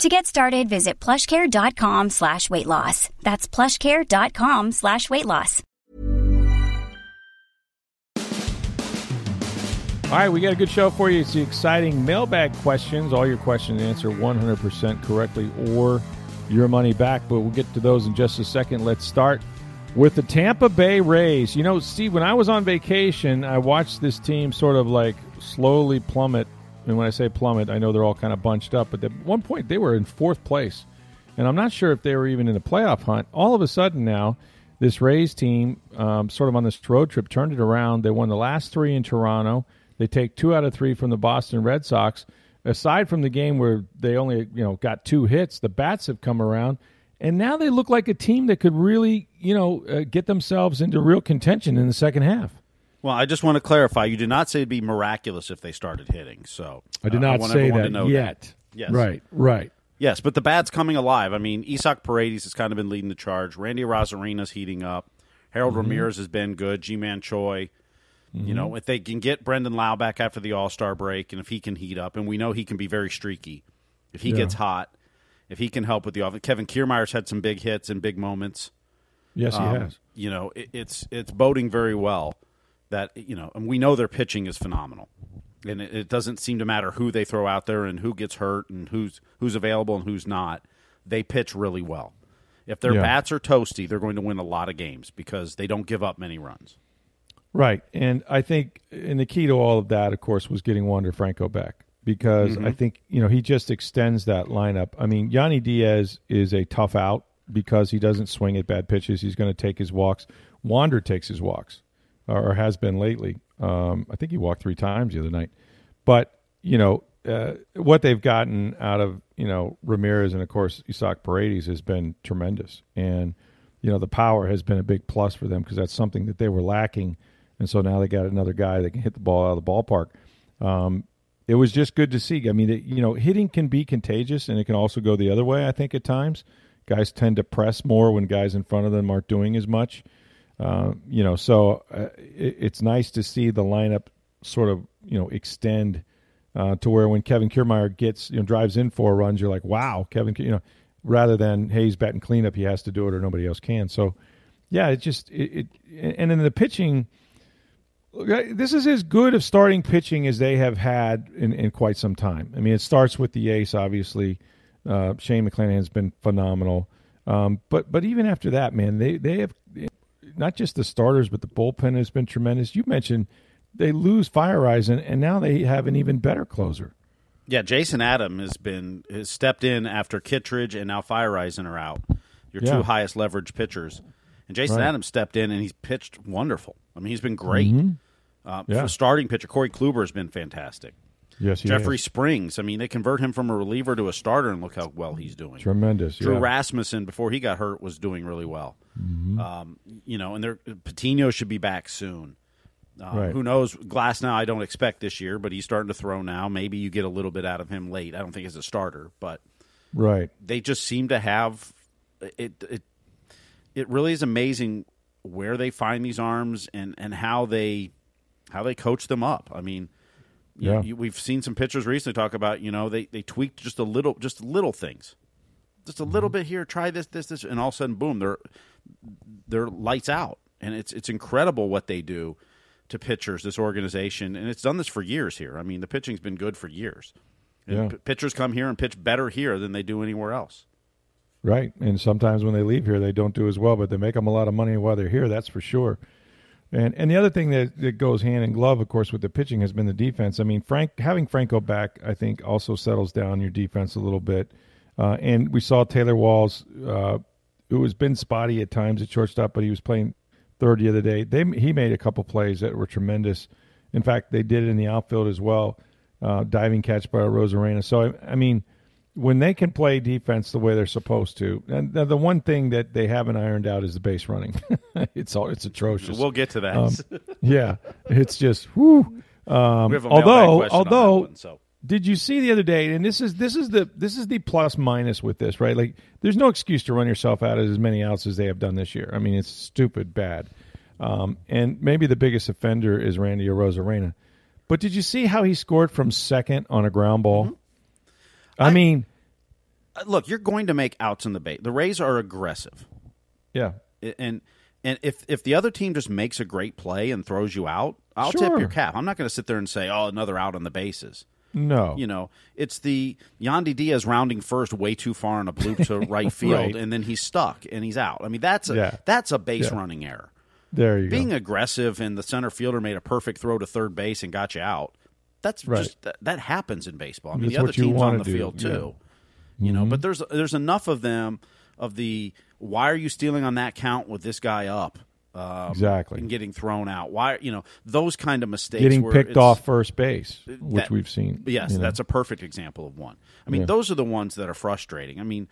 To get started, visit plushcare.com slash weight loss. That's plushcare.com slash weight loss. All right, we got a good show for you. It's the exciting mailbag questions. All your questions answer 100% correctly or your money back, but we'll get to those in just a second. Let's start with the Tampa Bay Rays. You know, Steve, when I was on vacation, I watched this team sort of like slowly plummet. And when I say plummet, I know they're all kind of bunched up, but at one point they were in fourth place. And I'm not sure if they were even in the playoff hunt. All of a sudden now, this Rays team, um, sort of on this road trip, turned it around. They won the last three in Toronto. They take two out of three from the Boston Red Sox. Aside from the game where they only you know got two hits, the bats have come around, and now they look like a team that could really you know uh, get themselves into real contention in the second half. Well, I just want to clarify. You did not say it'd be miraculous if they started hitting. So I did uh, not want say that yet. That. Yes. Right, right. Yes, but the bat's coming alive. I mean, Isaac Paredes has kind of been leading the charge. Randy Arozarena's heating up. Harold Mm-hmm. Ramirez has been good. Ji-Man Choi. You know, if they can get Brandon Lowe back after the All Star break, and if he can heat up, and we know he can be very streaky, if he Yeah. gets hot, if he can help with the offense. Kevin Kiermaier's had some big hits and big moments. Yes, he Um, has. You know, it, it's it's boding very well that you know, and we know their pitching is phenomenal, and it, it doesn't seem to matter who they throw out there and who gets hurt and who's who's available and who's not. They pitch really well. If their Yeah. bats are toasty, they're going to win a lot of games because they don't give up many runs. Right. And I think and the key to all of that, of course, was getting Wander Franco back because I mm-hmm. think, you know, he just extends that lineup. I mean, Yandy Diaz is a tough out because he doesn't swing at bad pitches. He's going to take his walks. Wander takes his walks or has been lately. Um, I think he walked three times the other night. But, you know, uh, what they've gotten out of, you know, Ramirez and, of course, Isaac Paredes has been tremendous. And, you know, the power has been a big plus for them because that's something that they were lacking. And so now they got another guy that can hit the ball out of the ballpark. Um, it was just good to see. I mean, it, you know, hitting can be contagious and it can also go the other way, I think, at times. Guys tend to press more when guys in front of them aren't doing as much. Uh, you know, so uh, it, it's nice to see the lineup sort of, you know, extend uh, to where when Kevin Kiermaier gets, you know, drives in four runs, you're like, wow, Kevin, you know, rather than, hey, he's batting cleanup, he has to do it or nobody else can. So, yeah, it just, it, it and in the pitching, this is as good of starting pitching as they have had in, in quite some time. I mean, it starts with the ace, obviously. Uh, Shane McClanahan's been phenomenal, um, but but even after that, man, they they have not just the starters, but the bullpen has been tremendous. You mentioned they lose Feyereisen, and, and now they have an even better closer. Yeah, Jason Adam has been has stepped in after Kittredge and now Feyereisen are out. Your Yeah. two highest leverage pitchers, and Jason Right. Adams stepped in and he's pitched wonderful. I mean, he's been great. Uh, Mm-hmm. Yeah. For starting pitcher, Corey Kluber has been fantastic. Yes, he Jeffrey. Springs. I mean, they convert him from a reliever to a starter, and look how well he's doing. tremendous. Drew yeah. Rasmussen, before he got hurt, was doing really well. Mm-hmm. Um, you know, and their Patino should be back soon. Um, Right. Who knows? Glasnow, I don't expect this year, but he's starting to throw now. Maybe you get a little bit out of him late. I don't think as a starter, but right. they just seem to have it. It, it really is amazing where they find these arms and, and how they how they coach them up. I mean, Yeah. you, we've seen some pitchers recently talk about you know they they tweaked just a little just little things, just a little mm-hmm. bit here. Try this this this, and all of a sudden, boom, they're they're lights out, and it's it's incredible what they do to pitchers. This organization, and it's done this for years here. I mean, the pitching's been good for years. Yeah. p- pitchers come here and pitch better here than they do anywhere else. Right. And sometimes when they leave here, they don't do as well, but they make them a lot of money while they're here. That's for sure. And and the other thing that, that goes hand in glove, of course, with the pitching has been the defense. I mean, Frank having Franco back, I think, also settles down your defense a little bit. Uh, and we saw Taylor Walls, uh, who has been spotty at times at shortstop, but he was playing third the other day. They he made a couple plays that were tremendous. In fact, they did it in the outfield as well, uh, diving catch by Arozarena. So I, I mean, when they can play defense the way they're supposed to, and the, the one thing that they haven't ironed out is the base running. it's all it's atrocious. We'll get to that. Um, yeah, it's just whoo. Um, we have a mailbag although, on although, one, so. did you see the other day? And this is this is the this is the plus minus with this, right? Like, there's no excuse to run yourself out of as many outs as they have done this year. I mean, it's stupid bad. Um, and maybe the biggest offender is Randy Arozarena. But did you see how he scored from second on a ground ball? Mm-hmm. I, mean, Uh, look, you're going to make outs in the bait. The Rays are aggressive, yeah, and and if if the other team just makes a great play and throws you out, I'll tip your cap. I'm not going to sit there and say, "Oh, another out on the bases." no, You know, it's the Yandy Diaz rounding first way too far on a bloop to right field, Right. and then he's stuck and he's out. I mean, that's a Yeah. that's a base Yeah. running error. there you Being go. aggressive and the center fielder made a perfect throw to third base and got you out. That's Right. just that, that happens in baseball. I mean, That's the other team's on the field yeah. Mm-hmm. too. You know, but there's there's enough of them of the why are you stealing on that count with this guy up? Um, Exactly. and getting thrown out. Why, you know, those kind of mistakes. Getting picked off first base, which that- we've seen. Yes, you know. that's a perfect example of one. I mean, Yeah. those are the ones that are frustrating. I mean,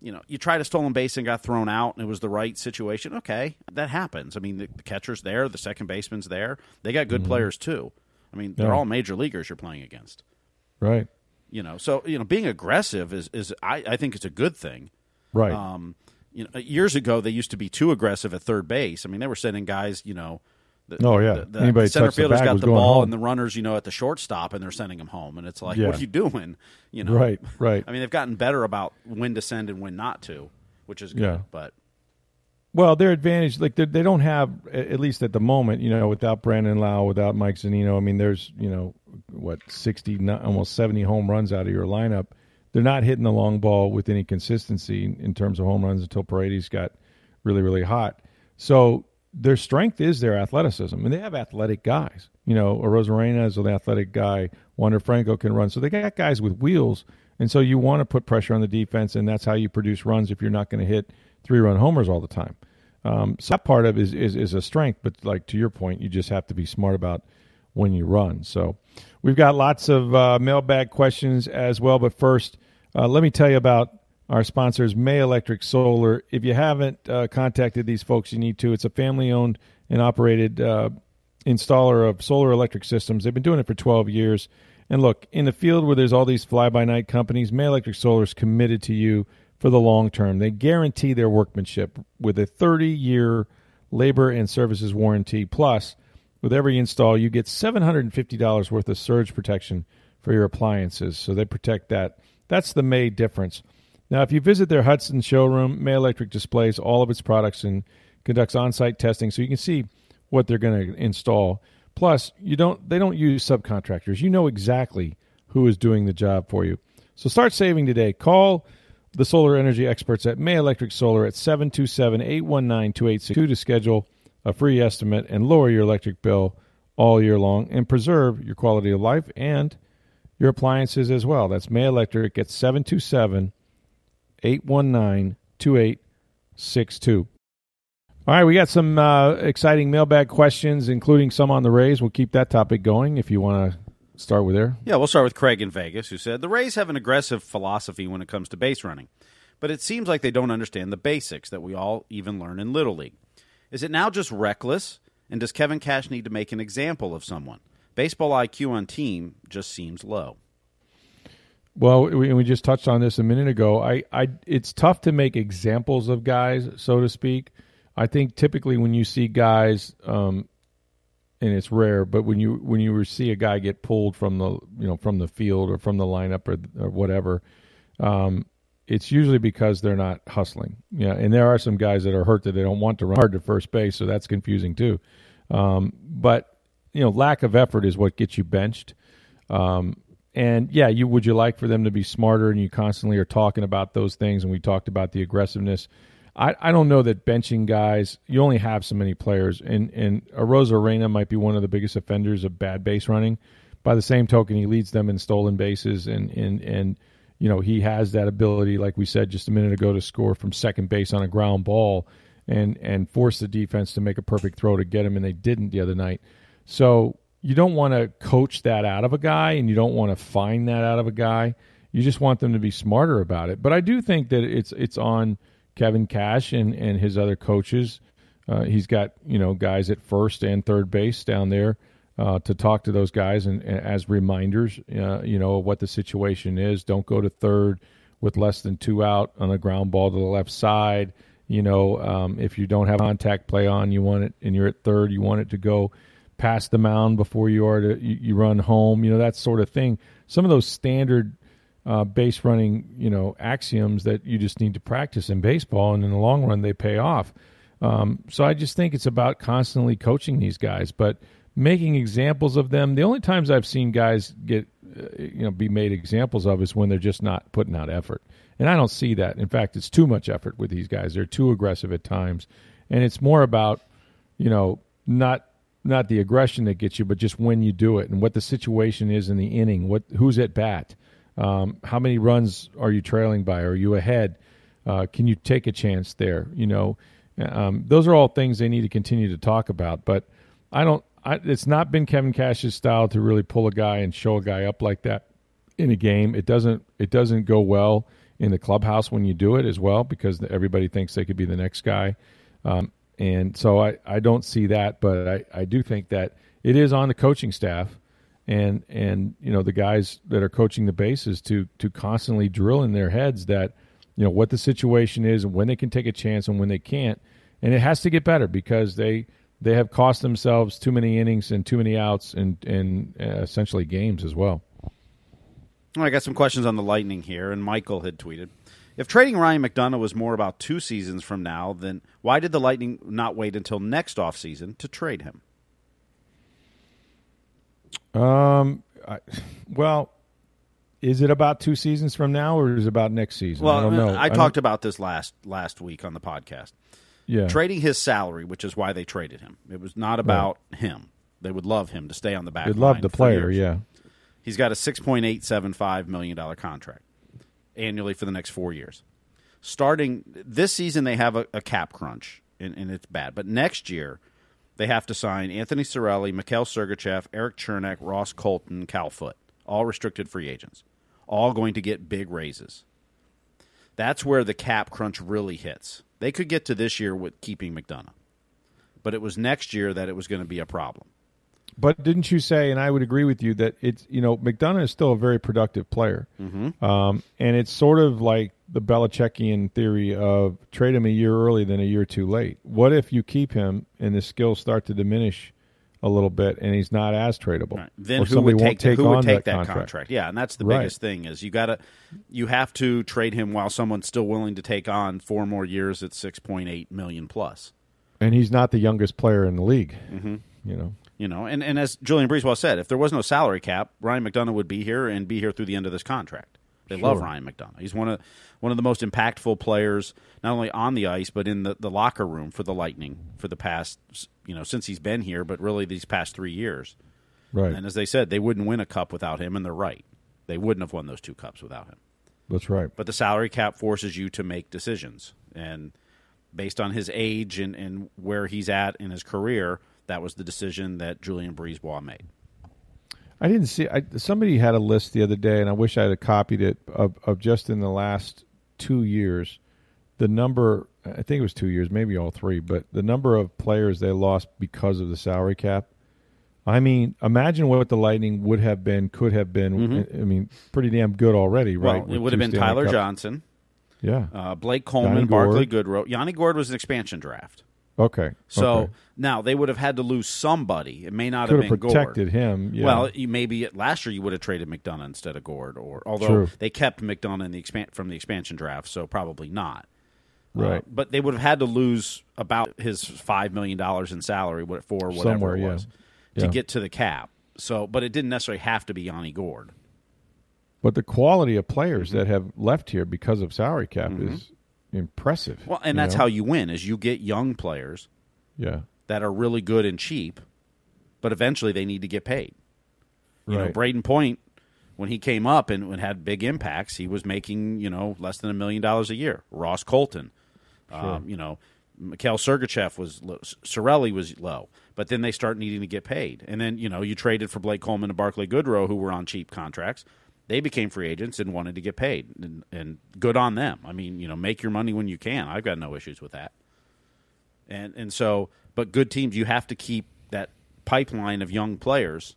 you know, you tried a stolen base and got thrown out, and it was the right situation. Okay, that happens. I mean, the, the catcher's there, the second baseman's there. They got good players too. I mean, they're. Yeah. all major leaguers you're playing against. right, You know, so you know, being aggressive is is I, I think it's a good thing. right. Um, you know, years ago they used to be too aggressive at third base. I mean, they were sending guys, you know. The, Oh, yeah. the, the Anybody center touched the fielder's got the ball home. and the runners, you know, at the shortstop, and they're sending them home. And it's like, Yeah. what are you doing? You know, Right, right. I mean, they've gotten better about when to send and when not to, which is good. Yeah. But Well, their advantage, like they don't have, at least at the moment, you know, without Brandon Lowe, without Mike Zunino. I mean, there's, you know, what sixty, almost seventy home runs out of your lineup. They're not hitting the long ball with any consistency in terms of home runs until Paredes got really, really hot. So their strength is their athleticism, and they have athletic guys. You know, Arozarena is an athletic guy. Wander Franco can run, so they got guys with wheels. And so you want to put pressure on the defense, and that's how you produce runs if you're not going to hit three run homers all the time. Um, so that part of it is, is is a strength, but like to your point, you just have to be smart about when you run. So we've got lots of uh, mailbag questions as well. But first, uh, let me tell you about our sponsors, May Electric Solar. If you haven't uh, contacted these folks, you need to. It's a family owned and operated uh, installer of solar electric systems. They've been doing it for 12 years. And look, in the field where there's all these fly by night companies, May Electric Solar is committed to you for the long term. They guarantee their workmanship with a 30 year labor and services warranty. Plus, with every install, you get $750 worth of surge protection for your appliances. So they protect that. That's the May difference. Now, if you visit their Hudson showroom, May Electric displays all of its products and conducts on-site testing, so you can see what they're going to install. Plus, you don't they don't use subcontractors. You know exactly who is doing the job for you. So start saving today. Call the solar energy experts at May Electric Solar at 727-819-2862 to schedule a free estimate and lower your electric bill all year long and preserve your quality of life and your appliances as well. That's May Electric at 727 819 2862. All right, we got some uh, exciting mailbag questions, including some on the Rays. We'll keep that topic going if you want to start with there. Yeah, we'll start with Craig in Vegas, who said the Rays have an aggressive philosophy when it comes to base running, but it seems like they don't understand the basics that we all even learn in Little League. Is it now just reckless, and does Kevin Cash need to make an example of someone? Baseball IQ on team just seems low. Well, we, we just touched on this a minute ago. I, I, it's tough to make examples of guys, so to speak. I think typically when you see guys, um, and it's rare, but when you when you see a guy get pulled from the you know from the field or from the lineup or, or whatever, um, it's usually because they're not hustling. Yeah, and there are some guys that are hurt that they don't want to run hard to first base, so that's confusing too. Um, but you know, lack of effort is what gets you benched. Um, and yeah, you would you like for them to be smarter, and you constantly are talking about those things. And we talked about the aggressiveness. I, I don't know that benching guys. You only have so many players, and and Arozarena might be one of the biggest offenders of bad base running. By the same token, he leads them in stolen bases, and and and you know he has that ability, like we said just a minute ago, to score from second base on a ground ball, and and force the defense to make a perfect throw to get him, and they didn't the other night. So you don't want to coach that out of a guy, and you don't want to find that out of a guy. you just want them to be smarter about it. But I do think that it's it's on Kevin Cash and and his other coaches. Uh, he's got you know guys at first and third base down there uh, to talk to those guys and, and as reminders, uh, you know what the situation is. Don't go to third with less than two out on a ground ball to the left side. You know, um, if you don't have contact play on, you want it, and you're at third, you want it to go past the mound before you are to you, you run home. You know that sort of thing. Some of those standard uh, base running, you know, axioms that you just need to practice in baseball, and in the long run, they pay off. Um, so I just think it's about constantly coaching these guys, but making examples of them. The only times I've seen guys get, uh, you know, be made examples of is when they're just not putting out effort. And I don't see that. In fact, it's too much effort with these guys. They're too aggressive at times. And it's more about, you know, not not the aggression that gets you, but just when you do it and what the situation is in the inning. What who's at bat? Um, how many runs are you trailing by? Are you ahead? Uh, can you take a chance there? You know, um, those are all things they need to continue to talk about. But I don't. I, it's not been Kevin Cash's style to really pull a guy and show a guy up like that in a game. It doesn't. It doesn't go well in the clubhouse when you do it as well because everybody thinks they could be the next guy. Um, and so I, I don't see that, but I, I do think that it is on the coaching staff and and you know the guys that are coaching the bases to to constantly drill in their heads that you know what the situation is and when they can take a chance and when they can't and it has to get better because they they have cost themselves too many innings and too many outs and and uh, essentially games as well. I got some questions on the Lightning here, and Michael had tweeted. If trading Ryan McDonagh was more about two seasons from now, then why did the Lightning not wait until next offseason to trade him? Um, I, well, is it about two seasons from now, or is it about next season? Well, I don't know. I, talked about this last last week on the podcast. Yeah, trading his salary, which is why they traded him. It was not about right. him. They would love him to stay on the back. They'd love the player. Yeah, he's got a six point eight seven five million dollar contract annually for the next four years. Starting this season, they have a, a cap crunch, and, and, it's bad. But next year, they have to sign Anthony Cirelli, Mikhail Sergachev, Eric Cernak, Ross Colton, Cal Foote, all restricted free agents, all going to get big raises. That's where the cap crunch really hits. They could get to this year with keeping McDonagh, but it was next year that it was going to be a problem. But didn't you say, and I would agree with you, that it's, you know, McDonagh is still a very productive player. Mm-hmm. Um, and it's sort of like the Belichickian theory of trade him a year early than a year too late. What if you keep him and the skills start to diminish a little bit and he's not as tradable? Right. Then who would take, take, who would take that, that contract. contract. Yeah, and that's the right. biggest thing is you got to you have to trade him while someone's still willing to take on four more years at 6.8 million plus. And he's not the youngest player in the league. Mm-hmm. You know. You know, and, and as Julien BriseBois said, if there was no salary cap, Ryan McDonagh would be here and be here through the end of this contract. They sure. love Ryan McDonagh. He's one of one of the most impactful players, not only on the ice but in the, the locker room for the Lightning for the past, you know, since he's been here, but really these past three years. Right. And as they said, they wouldn't win a cup without him, and they're right. They wouldn't have won those two cups without him. That's right. But the salary cap forces you to make decisions, and based on his age and, and where he's at in his career, that was the decision that Julien BriseBois made. I didn't see. I, somebody had a list the other day, and I wish I had copied it of, of just in the last two years, the number. I think it was two years, maybe all three, but the number of players they lost because of the salary cap. I mean, imagine what the Lightning would have been, could have been. Mm-hmm. I mean, pretty damn good already, well, right? It would have been Tyler Cup. Johnson, yeah, uh, Blake Coleman, Barclay Goodrow. Yanni Gourde was an expansion draft. Okay. So okay. now they would have had to lose somebody. It may not Could have been protected Gourde. him. Yeah. Well, you, maybe last year you would have traded McDonagh instead of Gourde, or although True. they kept McDonagh in the expan- from the expansion draft, so probably not. Uh, right. Uh, but they would have had to lose about his five million dollars in salary for whatever Somewhere, it was yeah. to yeah. get to the cap. So, but it didn't necessarily have to be Yanni Gourde. But the quality of players mm-hmm. that have left here because of salary cap mm-hmm. is impressive. Well, and that's know? how you win: is you get young players yeah. that are really good and cheap, but eventually they need to get paid. You right. know, Brayden Point, when he came up and, and, had big impacts, he was making, you know, less than a million dollars a year. Ross Colton, sure. um, you know, Mikhail Sergachev was low. Cirelli was low, but then they start needing to get paid. And then, you know, you traded for Blake Coleman and Barclay Goodrow, who were on cheap contracts. They became free agents and wanted to get paid, and, and good on them. I mean, you know, make your money when you can. I've got no issues with that. And and so, but good teams, you have to keep that pipeline of young players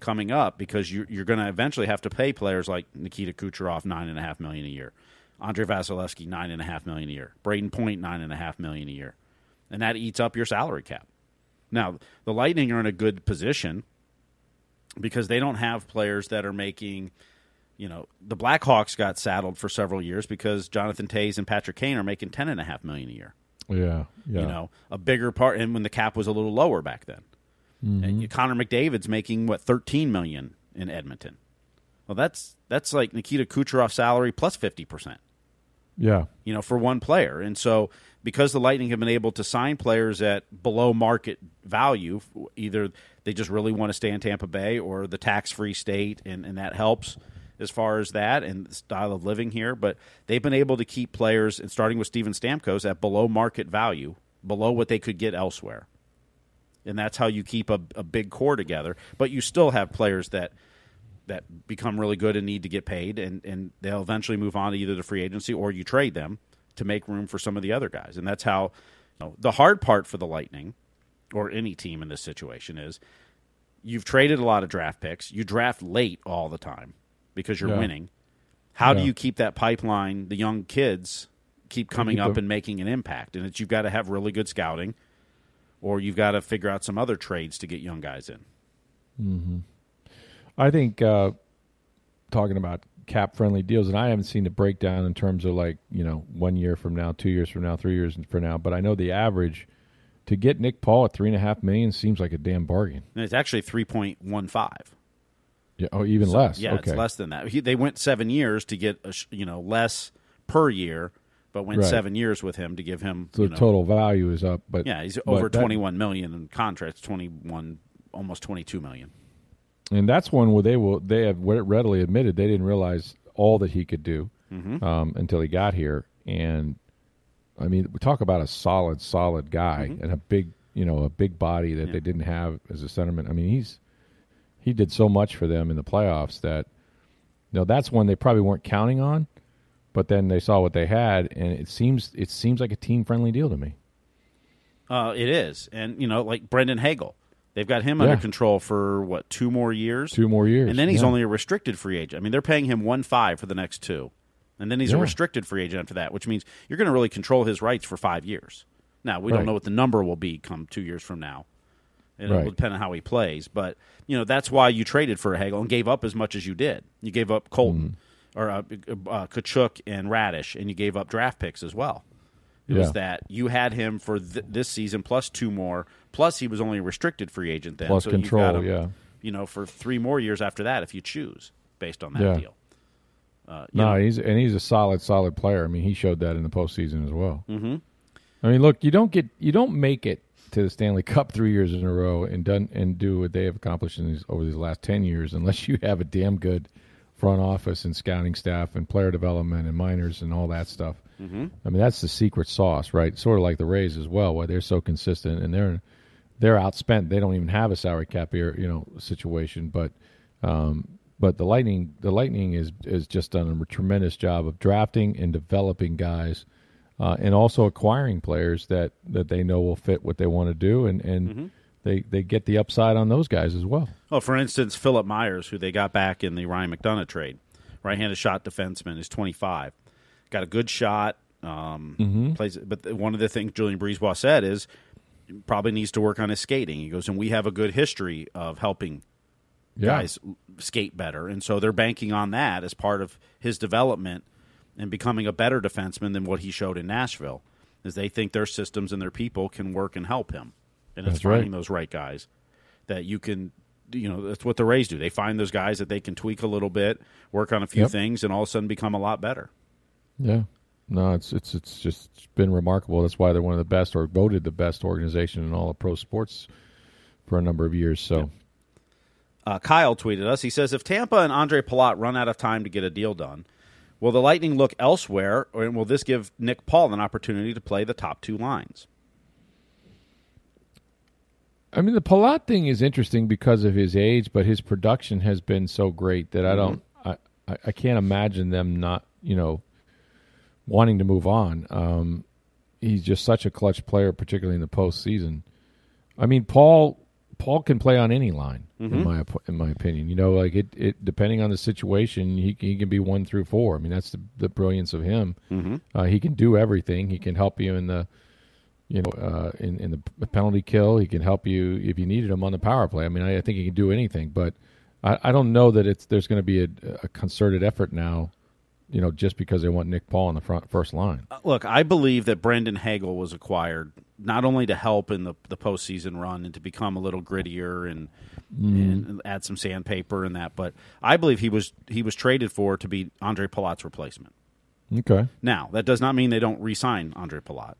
coming up because you, you're going to eventually have to pay players like Nikita Kucherov nine and a half million a year, Andre Vasilevskiy nine and a half million a year, Brayden Point nine and a half million a year, and that eats up your salary cap. Now the Lightning are in a good position because they don't have players that are making. You know, the Blackhawks got saddled for several years because Jonathan Toews and Patrick Kane are making ten and a half million a year. Yeah, yeah. You know, a bigger part, and when the cap was a little lower back then. Mm-hmm. And Connor McDavid's making what thirteen million in Edmonton. Well, that's that's like Nikita Kucherov's salary plus plus fifty percent. Yeah, you know, for one player, and so because the Lightning have been able to sign players at below market value, either they just really want to stay in Tampa Bay or the tax free state, and, and that helps as far as that and the style of living here. But they've been able to keep players, and starting with Steven Stamkos, at below market value, below what they could get elsewhere. And that's how you keep a, a big core together. But you still have players that that become really good and need to get paid, and, and they'll eventually move on to either the free agency or you trade them to make room for some of the other guys. And that's how you know, the hard part for the Lightning or any team in this situation is you've traded a lot of draft picks. You draft late all the time because you're Yeah. winning. How do you keep that pipeline, the young kids keep coming keep up them- and making an impact? And it's you've got to have really good scouting or you've got to figure out some other trades to get young guys in. I think uh, talking about cap friendly deals, and I haven't seen the breakdown in terms of like you know one year from now, two years from now, three years from now. But I know the average to get Nick Paul at three and a half million seems like a damn bargain. And it's actually 3.15. Yeah, oh, even So, less. Yeah, okay. it's less than that. He, they went seven years to get a, sh- you know less per year, but went Right. seven years with him to give him. So you the know- total value is up, but Yeah, he's over that- twenty one million in contracts. Twenty one, almost twenty two million. And that's one where they will they have readily admitted they didn't realize all that he could do Mm-hmm. um, until he got here. And I mean, we talk about a solid, solid guy Mm-hmm. and a big, you know, a big body that they didn't have as a centerman. I mean, he's he did so much for them in the playoffs that you know that's one they probably weren't counting on. But then they saw what they had, and it seems it seems like a team friendly deal to me. Uh, it is, and you know, like Brandon Hagel, they've got him under control for what two more years, Two more years, and then he's yeah. only a restricted free agent. I mean, they're paying him one five for the next two, and then he's a restricted free agent after that, which means you're going to really control his rights for five years. Now we Right. don't know what the number will be come two years from now. It Right. will depend on how he plays, but you know that's why you traded for Hagel and gave up as much as you did. You gave up Colton Mm-hmm. or uh, uh, Katchouk and Raddysh, and you gave up draft picks as well. It was that you had him for th- this season plus two more. Plus, he was only a restricted free agent then. Plus so control, got him, yeah. You know, for three more years after that, if you choose, based on that Yeah. deal. Uh, No, know, he's and he's a solid, solid player. I mean, he showed that in the postseason as well. Mm-hmm. I mean, look, you don't get you don't make it to the Stanley Cup three years in a row and done and do what they have accomplished in these over these last ten years unless you have a damn good front office and scouting staff and player development and minors and all that stuff. Mm-hmm. I mean, that's the secret sauce, right? Sort of like the Rays as well, why they're so consistent and they're they're outspent. They don't even have a salary cap here, you know, situation, but. Um, but the Lightning, the Lightning is is just done a tremendous job of drafting and developing guys, uh, and also acquiring players that, that they know will fit what they want to do, and and they they get the upside on those guys as well. Oh, for instance, Philip Myers, who they got back in the Ryan McDonagh trade, right-handed shot defenseman, is 25, got a good shot. Um, Mm-hmm. Plays, but one of the things Julien BriseBois said is probably needs to work on his skating. He goes, and we have a good history of helping Yeah, guys skate better, and so they're banking on that as part of his development and becoming a better defenseman than what he showed in Nashville. Is they think their systems and their people can work and help him, and it's That's right. finding those right guys that you can. You know that's what the Rays do. They find those guys that they can tweak a little bit, work on a few Yep. things, and all of a sudden become a lot better. Yeah. No, it's it's it's just been remarkable. That's why they're one of the best, or voted the best organization in all of pro sports for a number of years. So. Uh, Kyle tweeted us. He says, "If Tampa and Andre Palat run out of time to get a deal done, will the Lightning look elsewhere, or will this give Nick Paul an opportunity to play the top two lines?" I mean, the Palat thing is interesting because of his age, but his production has been so great that I don't. I, I, I can't imagine them not, you know, wanting to move on. Um, he's just such a clutch player, particularly in the postseason. I mean, Paul Paul can play on any line Mm-hmm. in my in my opinion. You know, like it, it depending on the situation, he he can be one through four. I mean, that's the the brilliance of him. Mm-hmm. Uh, he can do everything. He can help you in the you know uh, in in the penalty kill. He can help you if you needed him on the power play. I mean, I, I think he can do anything, but I, I don't know that it's there's going to be a, a concerted effort now. You know, just because they want Nick Paul on the front first line. Uh, look, I believe that Brandon Hagel was acquired not only to help in the the postseason run and to become a little grittier and, mm-hmm. and add some sandpaper and that, but I believe he was he was traded for to be Andre Palat's replacement. Okay. Now, that does not mean they don't re-sign Andre Palat,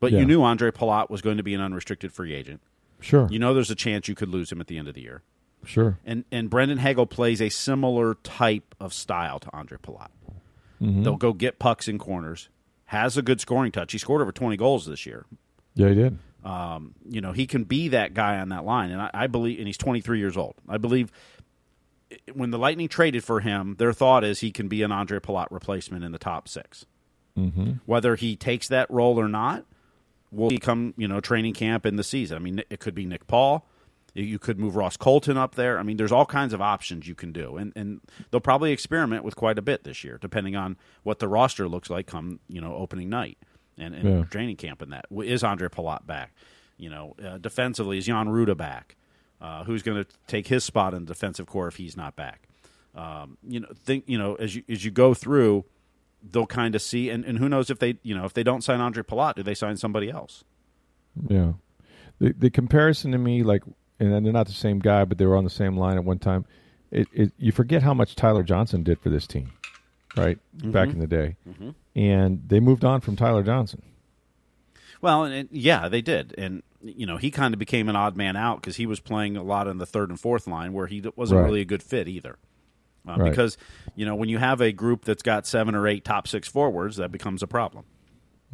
but Yeah. you knew Andre Palat was going to be an unrestricted free agent. Sure. You know, there's a chance you could lose him at the end of the year. sure. And and Brandon Hagel plays a similar type of style to Andre Palat. They'll go get pucks in corners. Has a good scoring touch. He scored over twenty goals this year. Yeah, he did. Um, you know, he can be that guy on that line, and I, I believe. And he's twenty three years old. I believe when the Lightning traded for him, their thought is he can be an Andre Palat replacement in the top 6 Mm-hmm. Whether he takes that role or not, will become you know training camp in the season. I mean, it could be Nick Paul. You could move Ross Colton up there. I mean, there's all kinds of options you can do, and and they'll probably experiment with quite a bit this year, depending on what the roster looks like come you know opening night and, and Yeah. training camp. In that is Andre Palat back? You know, uh, defensively is Jan Rutta back? Uh, who's going to take his spot in the defensive core if he's not back? Um, you know, think you know as you as you go through, they'll kind of see, and, and who knows if they you know if they don't sign Andre Palat, do they sign somebody else? Yeah. The the comparison to me, like, and they're not the same guy, but they were on the same line at one time. It, it you forget how much Tyler Johnson did for this team, right? Back in mm-hmm. the day, mm-hmm. and they moved on from Tyler Johnson. Well, and, yeah, they did, and you know he kind of became an odd man out because he was playing a lot in the third and fourth line where he wasn't Right. really a good fit either. Uh, Right. Because you know when you have a group that's got seven or eight top six forwards, that becomes a problem.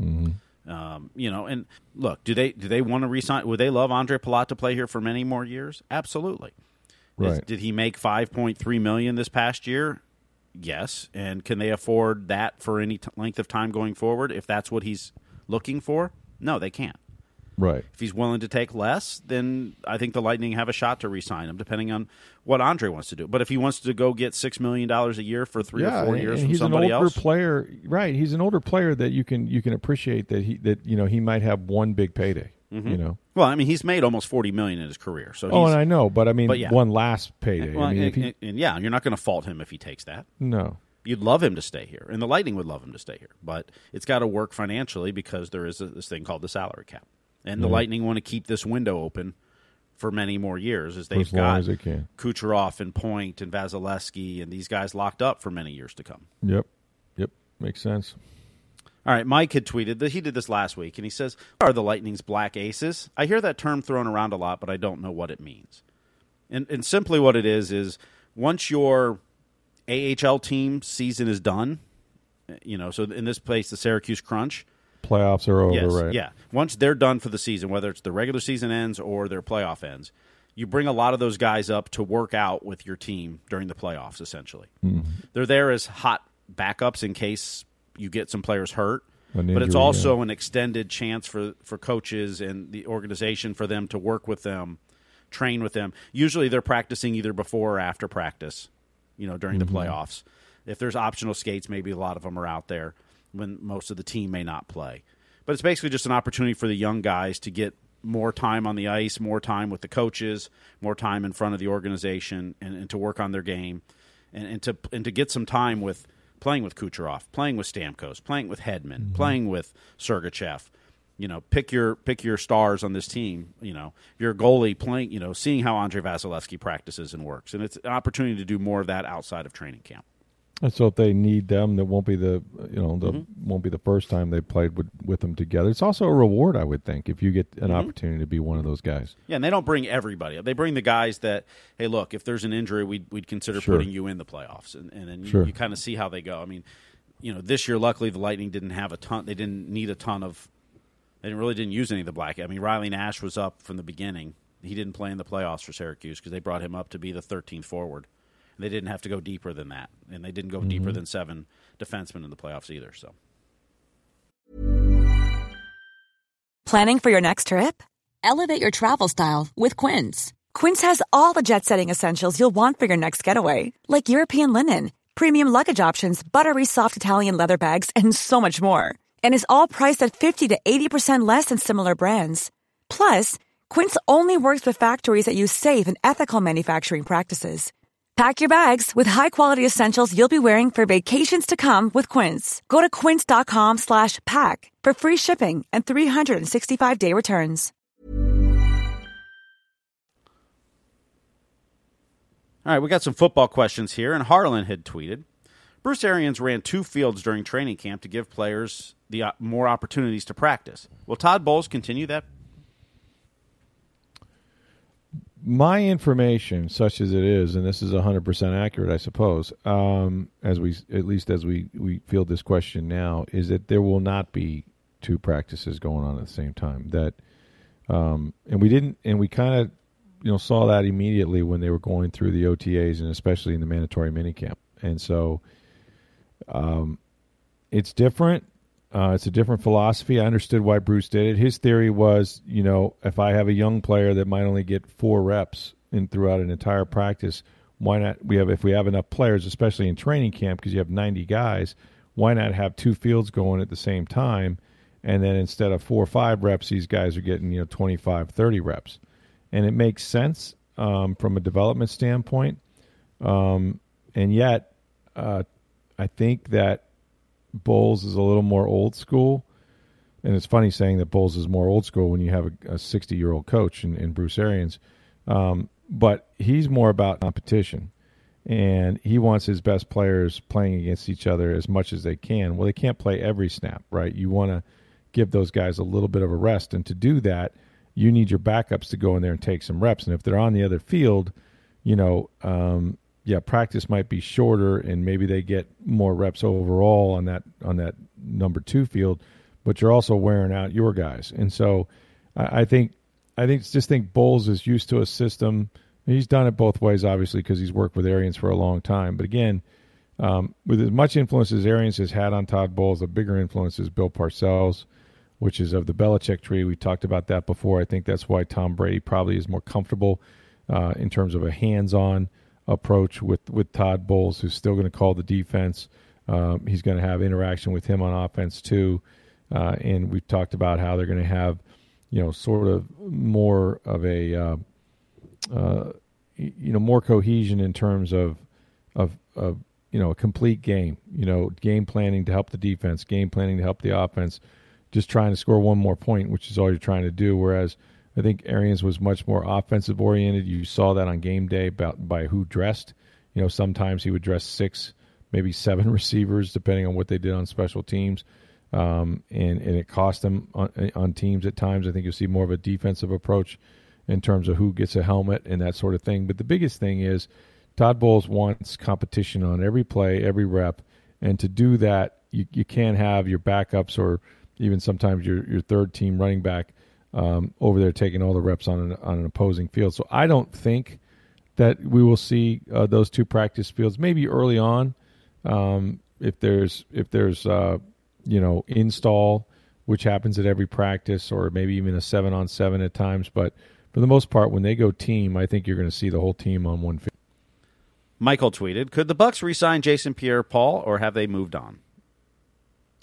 Mm-hmm. Um, you know, and look, do they do they want to resign? Would they love Andre Palat to play here for many more years? Absolutely. Is- did he make five point three million this past year? Yes. And can they afford that for any t- length of time going forward? If that's what he's looking for, no, they can't. Right. If he's willing to take less, then I think the Lightning have a shot to re-sign him, depending on what Andre wants to do. But if he wants to go get six million dollars a year for three or four and- years and from he's somebody an older else, player, right? He's an older player that you can you can appreciate that he that you know he might have one big payday. Mm-hmm. You know. well, I mean, he's made almost forty million in his career. So, Oh, and I know, but I mean, But yeah. one last payday. well, I mean, and, he, and yeah, you're not going to fault him if he takes that. no, You'd love him to stay here, and the Lightning would love him to stay here, but it's got to work financially because there is a, this thing called the salary cap, and the Lightning want to keep this window open for many more years as they've as got as they can. Kucherov and Point and Vasilevskiy and these guys locked up for many years to come. Yep, yep, makes sense. All right, Mike had tweeted that he did this last week, and he says, "Are the Lightning's black aces?" I hear that term thrown around a lot, but I don't know what it means. And and simply what it is is once your AHL team season is done, you know, so in this place, the Syracuse Crunch, Playoffs are over, yes, right? yeah. Once they're done for the season, whether it's the regular season ends or their playoff ends, you bring a lot of those guys up to work out with your team during the playoffs. Essentially, Mm-hmm. they're there as hot backups in case you get some players hurt. An but it's injury, also an extended chance for, for coaches and the organization for them to work with them, train with them. Usually, they're practicing either before or after practice. You know, during Mm-hmm. the playoffs. If there's optional skates, maybe a lot of them are out there when most of the team may not play. But it's basically just an opportunity for the young guys to get more time on the ice, more time with the coaches, more time in front of the organization, and, and to work on their game, and, and to and to get some time with playing with Kucherov, playing with Stamkos, playing with Hedman, mm-hmm. playing with Sergachev. You know, pick your pick your stars on this team. You know, your goalie playing. You know, seeing how Andre Vasilevskiy practices and works, and it's an opportunity to do more of that outside of training camp. And so if they need them, that won't be the you know the Mm-hmm. won't be the first time they played with with them together. It's also a reward, I would think, if you get an Mm-hmm. opportunity to be one of those guys. Yeah, and they don't bring everybody. They bring the guys that, hey, look, if there's an injury, we'd, we'd consider Sure. putting you in the playoffs, and and then you, Sure. you kind of see how they go. I mean, you know, this year, luckily, the Lightning didn't have a ton. They didn't need a ton of. They didn't, really didn't use any of the black. I mean, Riley Nash was up from the beginning. He didn't play in the playoffs for Syracuse because they brought him up to be the 13th forward. And They didn't have to go deeper than that, and they didn't go mm-hmm. deeper than seven defensemen in the playoffs either. So, planning for your next trip? Elevate your travel style with Quince. Quince has all the jet-setting essentials you'll want for your next getaway, like European linen, premium luggage options, buttery soft Italian leather bags, and so much more. And is all priced at fifty to eighty percent less than similar brands. Plus. Quince only works with factories that use safe and ethical manufacturing practices. Pack your bags with high-quality essentials you'll be wearing for vacations to come with Quince. Go to quince.com slash pack for free shipping and 365-day returns. All right, we got some football questions here and Harlan had tweeted, Bruce Arians ran two fields during training camp to give players the uh, more opportunities to practice. Will Todd Bowles continue that my information, such as it is, and this is 100% accurate, I suppose, um, as we at least as we, we field this question now, is that there will not be two practices going on at the same time. That, um, and we didn't, and we kind of, you know, saw that immediately when they were going through the OTAs and especially in the mandatory minicamp. And so, um, it's different. Uh, it's a different philosophy. I understood why Bruce did it. His theory was, you know, if I have a young player that might only get four reps in throughout an entire practice, why not? We have if we have enough players, especially in training camp, because you have ninety guys. Why not have two fields going at the same time? And then instead of four or five reps, these guys are getting you know 25, 30 reps, and it makes sense um, from a development standpoint. Um, and yet, uh, I think that Bowles is a little more old school. And it's funny saying that Bowles is more old school when you have a 60 year old coach in, in, Bruce Arians. Um, but he's more about competition. And he wants his best players playing against each other as much as they can. Well, they can't play every snap, right? You want to give those guys a little bit of a rest. And to do that, you need your backups to go in there and take some reps. And if they're on the other field, you know, um, yeah, practice might be shorter and maybe they get more reps overall on that on that number two field, but you're also wearing out your guys. And so I, I think I think just think Bowles is used to a system. He's done it both ways, obviously, because he's worked with Arians for a long time. But again, um, with as much influence as Arians has had on Todd Bowles, the bigger influence is Bill Parcells, which is of the Belichick tree. We talked about that before. I think that's why Tom Brady probably is more comfortable uh, in terms of a hands-on approach with with Todd Bowles, who's still going to call the defense. Um, he's going to have interaction with him on offense too, uh, and we've talked about how they're going to have, you know, sort of more of a, uh, uh, you know, more cohesion in terms of, of, of, you know, a complete game. You know, game planning to help the defense, game planning to help the offense. Just trying to score one more point, which is all you're trying to do. Whereas I think Arians was much more offensive oriented. You saw that on game day about by who dressed. You know, sometimes he would dress six, maybe seven receivers, depending on what they did on special teams, um, and and it cost them on, on teams at times. I think you'll see more of a defensive approach in terms of who gets a helmet and that sort of thing. But the biggest thing is Todd Bowles wants competition on every play, every rep, and to do that, you you can't have your backups or even sometimes your your third team running back um, over there taking all the reps on an, on an opposing field. So I don't think that we will see uh, those two practice fields. Maybe early on, um, if there's if there's uh, you know install, which happens at every practice, or maybe even a seven on seven at times. But for the most part, when they go team, I think you're going to see the whole team on one field. Michael tweeted: Could the Bucs re-sign Jason Pierre-Paul, or have they moved on?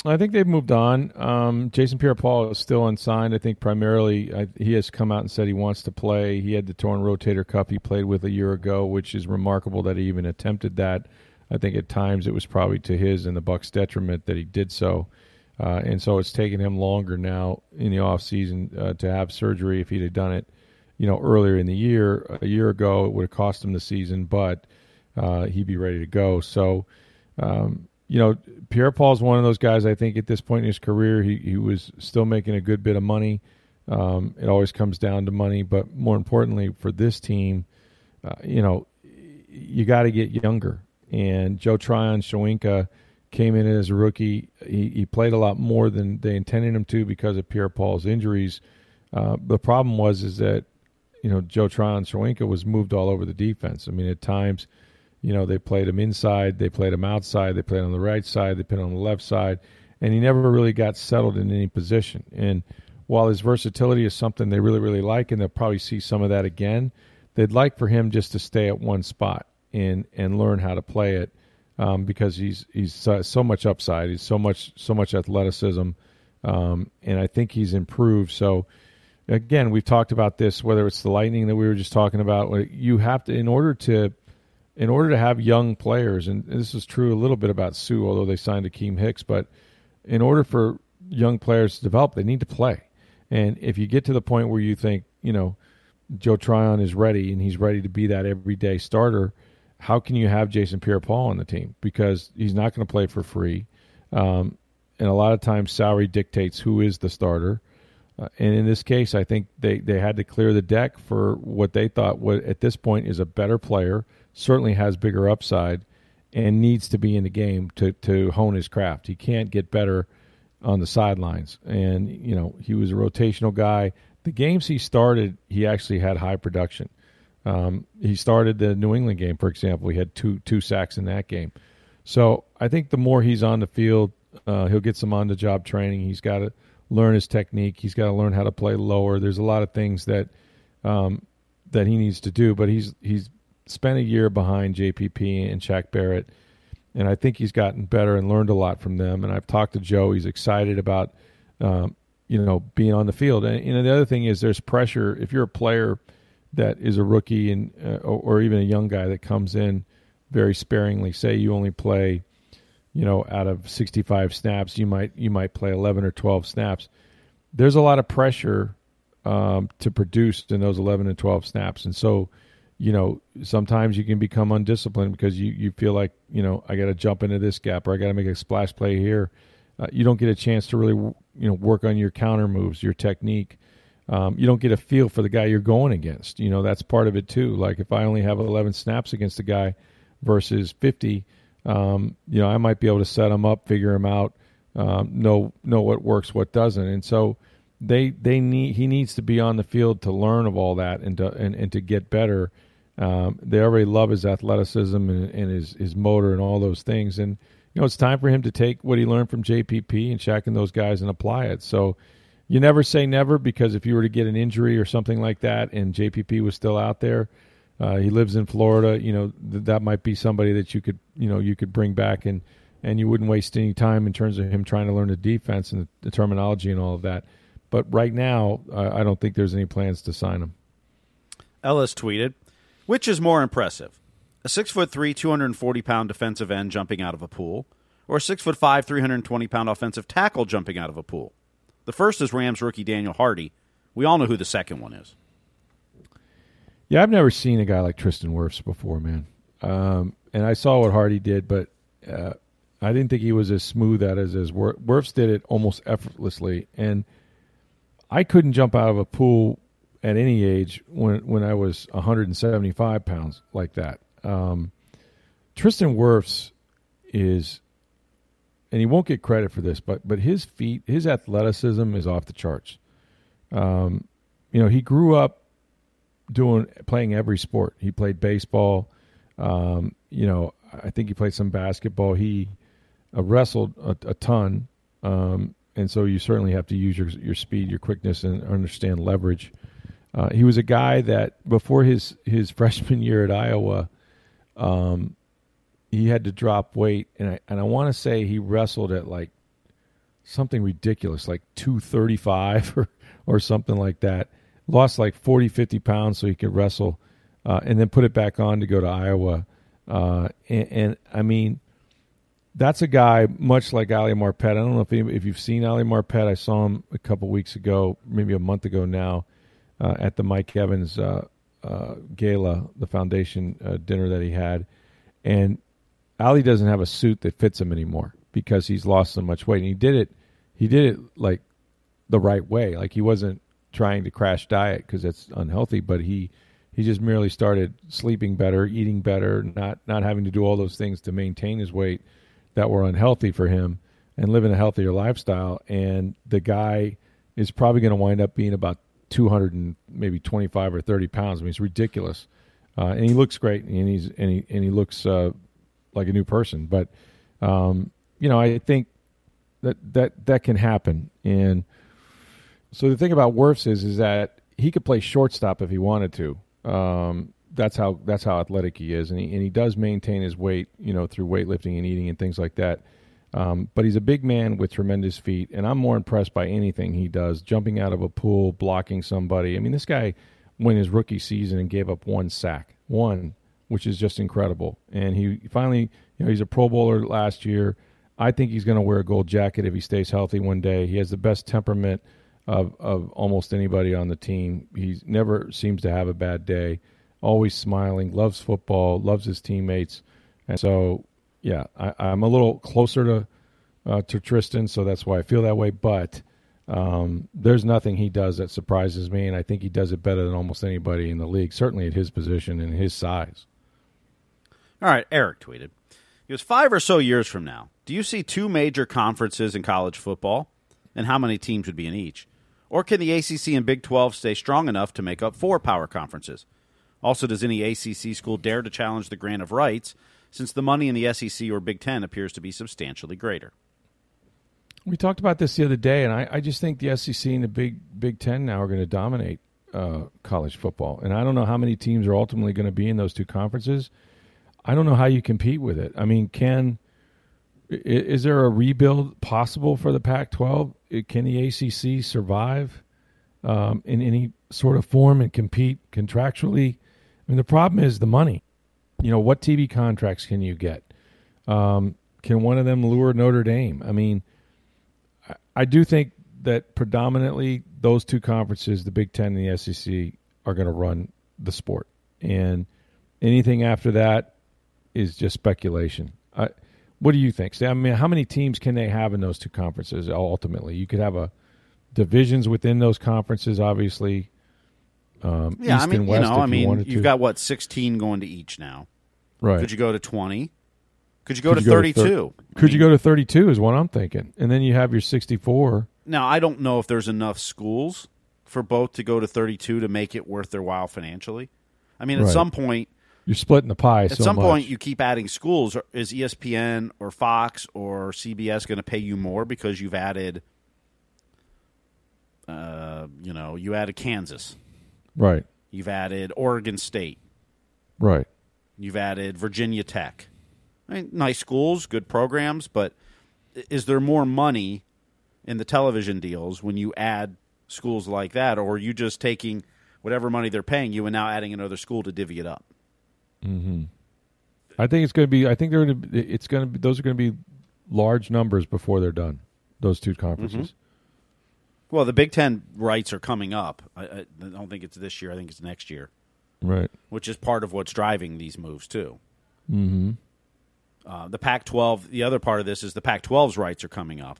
I think they've moved on. Um, Jason Pierre-Paul is still unsigned. I think primarily I, he has come out and said he wants to play. He had the torn rotator cuff he played with a year ago, which is remarkable that he even attempted that. I think at times it was probably to his and the Bucs' detriment that he did so. Uh, and so it's taken him longer now in the off season uh, to have surgery. If he'd have done it, you know, earlier in the year, a year ago, it would have cost him the season, but uh, he'd be ready to go. So, um, you know, Pierre Paul's one of those guys. I think at this point in his career, he he was still making a good bit of money. Um, it always comes down to money, but more importantly for this team, uh, you know, you got to get younger. And Joe Tryon-Shoyinka came in as a rookie. He, he played a lot more than they intended him to because of Pierre Paul's injuries. Uh, the problem was is that you know Joe Tryon-Shoyinka was moved all over the defense. I mean, at times You know, they played him inside, they played him outside, they played on the right side, they played on the left side, and he never really got settled in any position. And while his versatility is something they really, really like, and they'll probably see some of that again, they'd like for him just to stay at one spot and and learn how to play it um, because he's he's so, so, much upside. He's so much so much athleticism, um, and I think he's improved. So again, we've talked about this. Whether it's the Lightning that we were just talking about, you have to in order to in order to have young players, and this is true a little bit about Sue, although they signed Akiem Hicks, but in order for young players to develop, they need to play. And if you get to the point where you think, you know, Joe Tryon is ready and he's ready to be that everyday starter, how can you have Jason Pierre-Paul on the team? Because he's not going to play for free. Um, and a lot of times salary dictates who is the starter. Uh, and in this case, I think they, they had to clear the deck for what they thought what, at this point is a better player, certainly has bigger upside, and needs to be in the game to, to hone his craft. He can't get better on the sidelines. And, you know, he was a rotational guy. The games he started, he actually had high production. Um, he started the New England game, for example. He had two two sacks in that game. So I think the more he's on the field, uh, he'll get some on the job training. He's got to learn his technique. He's got to learn how to play lower. There's a lot of things that um, that he needs to do. But he's he's spent a year behind JPP and Shaq Barrett, and I think he's gotten better and learned a lot from them. And I've talked to Joe. He's excited about um, you know being on the field. And you know the other thing is there's pressure if you're a player that is a rookie and uh, or, even a young guy that comes in very sparingly. Say you only play, you know, out of 65 snaps, you might you might play 11 or 12 snaps. There's a lot of pressure um, to produce in those 11 and 12 snaps, and so you know sometimes you can become undisciplined because you you feel like you know I got to jump into this gap or I got to make a splash play here. Uh, you don't get a chance to really you know work on your counter moves, your technique um, you don't get a feel for the guy you're going against. You know, that's part of it too. Like if I only have 11 snaps against a guy versus 50, um, you know, I might be able to set him up, figure him out, um, know know what works, what doesn't, and so they they need he needs to be on the field to learn of all that and to and, and to get better. Um, they already love his athleticism and, and, his his motor and all those things, and you know it's time for him to take what he learned from JPP and Shaq and those guys and apply it. So you never say never because if you were to get an injury or something like that and JPP was still out there, uh, he lives in Florida. You know th- that might be somebody that you could you know you could bring back and and you wouldn't waste any time in terms of him trying to learn the defense and the, the terminology and all of that. But right now, uh, I don't think there's any plans to sign him. Ellis tweeted, "Which is more impressive, a six foot three, two hundred and forty pound defensive end jumping out of a pool, or a six foot five, three hundred and twenty pound offensive tackle jumping out of a pool?" The first is Rams rookie Daniel Hardy. We all know who the second one is. Yeah, I've never seen a guy like Tristan Wirfs before, man. Um, and I saw what Hardy did, but uh, I didn't think he was as smooth at it as Wirfs did it almost effortlessly. And I couldn't jump out of a pool at any age when when I was 175 pounds like that. Um, Tristan Wirfs is and he won't get credit for this, but but his feet, his athleticism is off the charts. Um, you know, he grew up doing playing every sport. He played baseball. Um, you know, I think he played some basketball. He uh, wrestled a, a ton, um, and so you certainly have to use your your speed, your quickness, and understand leverage. Uh, he was a guy that before his his freshman year at Iowa, um, he had to drop weight, and I and I want to say he wrestled at like something ridiculous, like two thirty five or or something like that. Lost like 40, 50 pounds so he could wrestle, uh, and then put it back on to go to Iowa. Uh, and, and, I mean, that's a guy much like Ali Marpet. I don't know if if you've seen Ali Marpet. I saw him a couple weeks ago, maybe a month ago now, uh, at the Mike Evans uh, uh, gala, the foundation uh, dinner that he had, and Ali doesn't have a suit that fits him anymore because he's lost so much weight. And he did it. He did it like the right way. Like he wasn't trying to crash diet because that's unhealthy, but he he just merely started sleeping better, eating better, not not having to do all those things to maintain his weight that were unhealthy for him, and living a healthier lifestyle. And the guy is probably going to wind up being about two hundred and maybe twenty five or thirty pounds. I mean, it's ridiculous uh, and he looks great, and he's and he and he looks uh, like a new person. But um, you know, I think that that that can happen. And so the thing about Wirfs is is that he could play shortstop if he wanted to. Um, that's how that's how athletic he is, and he and he does maintain his weight, you know, through weightlifting and eating and things like that. Um, but he's a big man with tremendous feet, and I'm more impressed by anything he does, jumping out of a pool, blocking somebody. I mean, this guy went his rookie season and gave up one sack, one, which is just incredible. And he finally, you know, he's a Pro Bowler last year. I think he's going to wear a gold jacket if he stays healthy one day. He has the best temperament of of almost anybody on the team. He never seems to have a bad day. Always smiling, loves football, loves his teammates, and so yeah, I, am a little closer to uh, to Tristan, so that's why I feel that way. But um, there's nothing he does that surprises me, and I think he does it better than almost anybody in the league, certainly at his position and his size. All right, Eric tweeted. He was five or so years from now. Do you see two major conferences in college football, and how many teams would be in each? Or can the ACC and Big 12 stay strong enough to make up four power conferences? Also, does any ACC school dare to challenge the grant of rights since the money in the SEC or Big Ten appears to be substantially greater. We talked about this the other day, and I, I just think the SEC and the Big Big Ten now are going to dominate uh, college football. And I don't know how many teams are ultimately going to be in those two conferences. I don't know how you compete with it. I mean, can is there a rebuild possible for the Pac-12? Can the ACC survive um, in any sort of form and compete contractually? I mean, the problem is the money. You know, what TV contracts can you get? Um, can one of them lure Notre Dame? I mean, I, I do think that predominantly those two conferences, the Big Ten and the SEC, are going to run the sport, and anything after that is just speculation. I, what do you think? I mean, how many teams can they have in those two conferences? Ultimately, you could have a divisions within those conferences. Obviously, um, yeah, East I mean, you know, I mean, you to. got what sixteen going to each now. right. Could you go to twenty? Could you go Could to you go to thir- thirty-two? Could you go to 32 is what I'm thinking. And then you have your 64. Now, I don't know if there's enough schools for both to go to thirty-two to make it worth their while financially. I mean, at Right. some point, You're splitting the pie at so some much. point, you keep adding schools. Is ESPN or Fox or CBS going to pay you more because you've added? Uh, you know, you added Kansas. Right. You've added Oregon State. Right. You've added Virginia Tech. I mean, nice schools, good programs, but is there more money in the television deals when you add schools like that, or are you just taking whatever money they're paying you and now adding another school to divvy it up? Hmm. I think it's going to be. I think they're to. It's going to be. Those are going to be large numbers before they're done. Those two conferences. Well, the Big Ten rights are coming up. I, I don't think it's this year. I think it's next year, Right. which is part of what's driving these moves too. Mm-hmm. Uh, the Pac-12. The other part of this is the Pac-12's rights are coming up,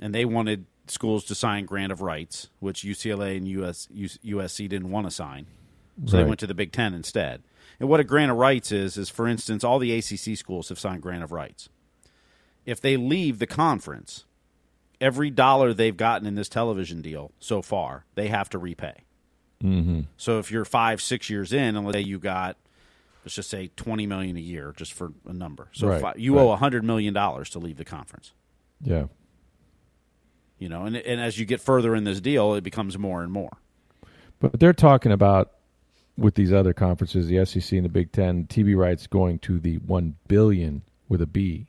and they wanted schools to sign grant of rights, which UCLA and US, USC didn't want to sign, so they went to the Big Ten instead. And what a grant of rights is is, for instance, all the ACC schools have signed grant of rights. If they leave the conference, every dollar they've gotten in this television deal so far, they have to repay. Mm-hmm. So if you're five, six years in, and let's say you got, let's just say twenty million a year, just for a number. So Right, you right. owe hundred million dollars to leave the conference. Yeah. You know, and and as you get further in this deal, it becomes more and more. But they're talking about with these other conferences, the SEC and the Big Ten, TV rights going to the one billion with a B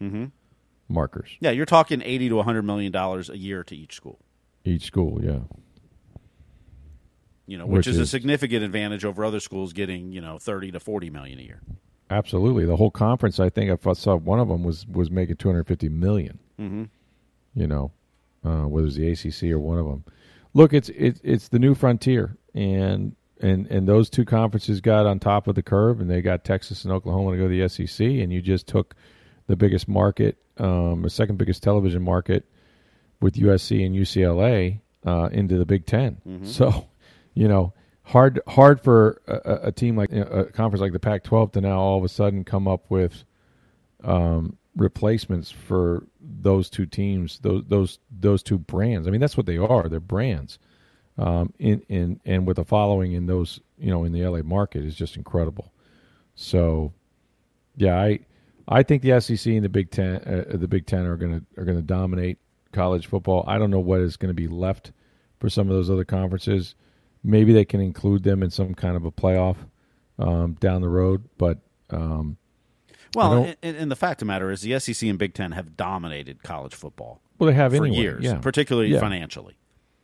markers Yeah, you're talking eighty to hundred million dollars a year to each school. each school. Yeah. You know, which, Which is, a significant advantage over other schools getting you know thirty to forty million a year. Absolutely. The whole conference, I think I saw one of them was was making 250 million. Mm-hmm. You know, uh, whether it's the ACC or one of them. Look, it's it's it's the new frontier, and and and those two conferences got on top of the curve, and they got Texas and Oklahoma to go to the SEC, and you just took the biggest market, um, the second biggest television market with USC and UCLA uh, into the Big 10 So, you know, hard hard for a, a- a team like a conference like the Pac-12 to now all of a sudden come up with um, replacements for those two teams, those those those two brands. I mean, that's what they are. They're brands. Um, in in and with a following in those, you know, in the LA market is just incredible. So, yeah, I I think the SEC and the Big Ten uh, the Big Ten are gonna are gonna dominate college football. I don't know what is going to be left for some of those other conferences. Maybe they can include them in some kind of a playoff um, down the road, but. Um, well, and, and, the fact of the matter is, the SEC and Big Ten have dominated college football. Well, they have for anyway. years, yeah. particularly yeah. financially.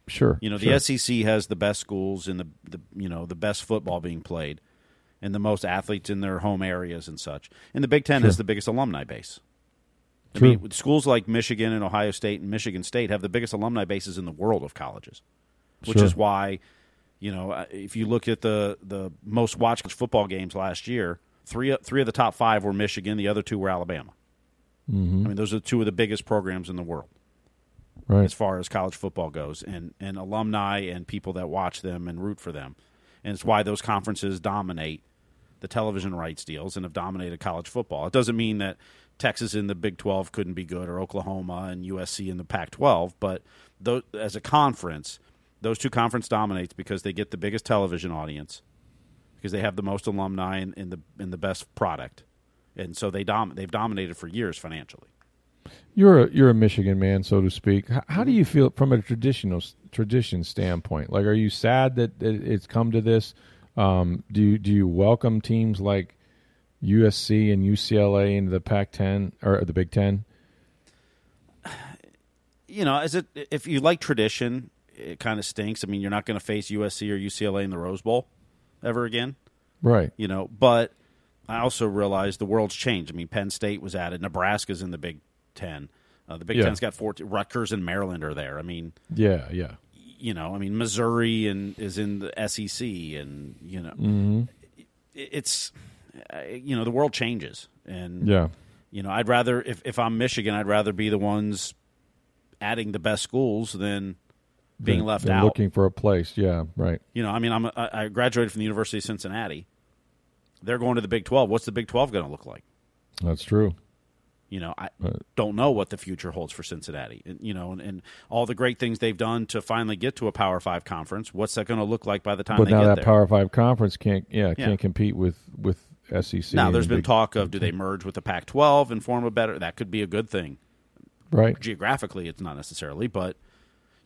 Sure. You know, sure. the SEC has the best schools and the, the you know the best football being played, and the most athletes in their home areas and such. And the Big Ten Sure. has the biggest alumni base. I mean, schools like Michigan and Ohio State and Michigan State have the biggest alumni bases in the world of colleges, which Sure. is why, you know, uh, if you look at the the most watched football games last year, three three of the top five were Michigan, the other two were Alabama. Mm-hmm. I mean, those are two of the biggest programs in the world right. as far as college football goes, and and alumni and people that watch them and root for them, and it's why those conferences dominate the television rights deals and have dominated college football. It doesn't mean that Texas in the Big Twelve couldn't be good, or Oklahoma and USC in the Pac twelve, but those, as a conference, those two conference dominates because they get the biggest television audience, because they have the most alumni and, and the and the best product, and so they dom- they've dominated for years financially. You're a you're a Michigan man, so to speak. How, how do you feel from a traditional tradition standpoint? Like, are you sad that it's come to this? Um, do you do you welcome teams like USC and UCLA into the Pac-10 or the Big Ten? you know, as it if you like tradition, it kind of stinks. I mean, you're not going to face USC or UCLA in the Rose Bowl ever again, Right. you know. But I also realize the world's changed. I mean, Penn State was added, Nebraska's in the Big Ten. Uh, the Big Yeah. Ten's got 14. Rutgers and Maryland are there. I mean, Yeah. Yeah. You know, I mean, Missouri and is in the SEC, and you know, Mm-hmm. it- it's you know, the world changes, and Yeah. you know, I'd rather if if I'm Michigan, I'd rather be the ones adding the best schools than being left they're out. looking for a place. Yeah. Right. You know, I mean, I'm a, I I graduated from the University of Cincinnati. They're going to the Big Twelve. What's the Big Twelve going to look like? That's true. You know, I Right. don't know what the future holds for Cincinnati. And, you know, and, and all the great things they've done to finally get to a Power Five conference. What's that going to look like by the time But they now get that there? Power Five conference can't yeah, Yeah. can't compete with with SEC. now, there's been Big- talk of do they merge with the Pac-12 and form a better? That could be a good thing. right. geographically it's not necessarily but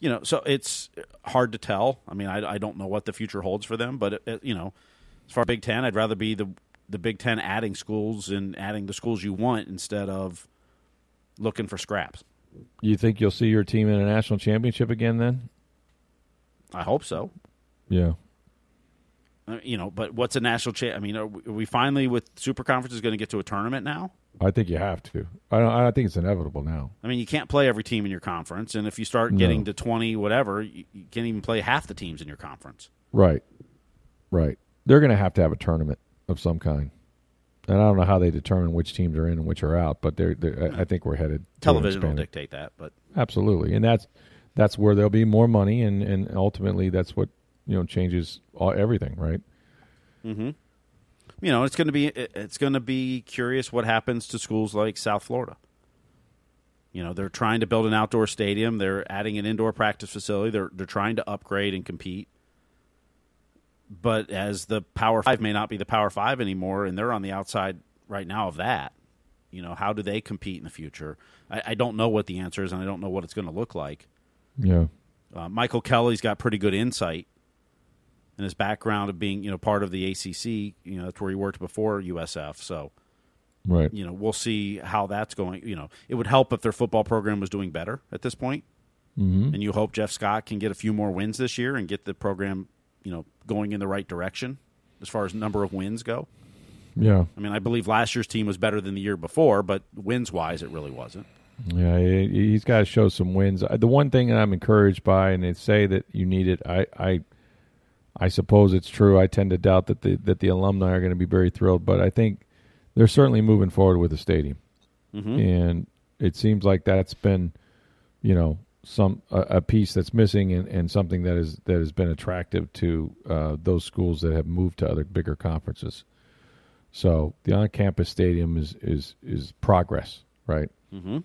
you know so it's hard to tell i mean i, I don't know what the future holds for them but it, it- you know as far as big 10 i'd rather be the the big 10 adding schools and adding the schools you want instead of looking for scraps You think you'll see your team in a national championship again? Then. i hope so Yeah. Uh, you know but what's a national cha- i mean are we, are we finally with super conferences going to get to a tournament now I think you have to. I don't, I think it's inevitable now. I mean, you can't play every team in your conference, and if you start No. getting to twenty, whatever, you, you can't even play half the teams in your conference. Right. Right. They're going to have to have a tournament of some kind. And I don't know how they determine which teams are in and which are out, but they're, they're I think we're headed Television will dictate that, but Absolutely, and that's that's where there'll be more money, and and ultimately that's what you know changes all, everything, right? Mm-hmm. You know, it's going to be it's going to be curious what happens to schools like South Florida. You know, they're trying to build an outdoor stadium. They're adding an indoor practice facility. They're they're trying to upgrade and compete. But as the Power Five may not be the Power Five anymore, and they're on the outside right now of that, you know, how do they compete in the future? I, I don't know what the answer is, and I don't know what it's going to look like. Yeah, Uh, Michael Kelly's got pretty good insight and his background of being, you know, part of the ACC. You know, that's where he worked before USF. So, right. you know, we'll see how that's going. You know, it would help if their football program was doing better at this point. Mm-hmm. And you hope Jeff Scott can get a few more wins this year and get the program, you know, going in the right direction as far as number of wins go. Yeah, I mean, I believe last year's team was better than the year before, but wins wise, it really wasn't. yeah. He, he's got to show some wins. Uh, The one thing that I'm encouraged by, and they say that you need it. I, I, I suppose it's true. I tend to doubt that the that the alumni are going to be very thrilled, but I think they're certainly moving forward with the stadium, and it seems like that's been, you know, some a, a piece that's missing and, and something that is that has been attractive to uh, those schools that have moved to other bigger conferences. So the on-campus stadium is is is progress, right? Mm-hmm.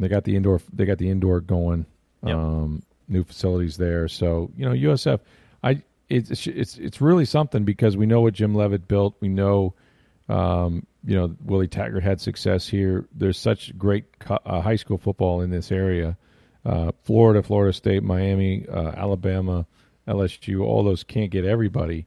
They got the indoor. They got the indoor going. Yep. Um, new facilities there. So you know, USF. I it's it's it's really something because we know what Jim Leavitt built. We know, um, you know, Willie Taggart had success here. There's such great co- uh, high school football in this area. Uh, Florida, Florida State, Miami, uh, Alabama, LSU, all those can't get everybody.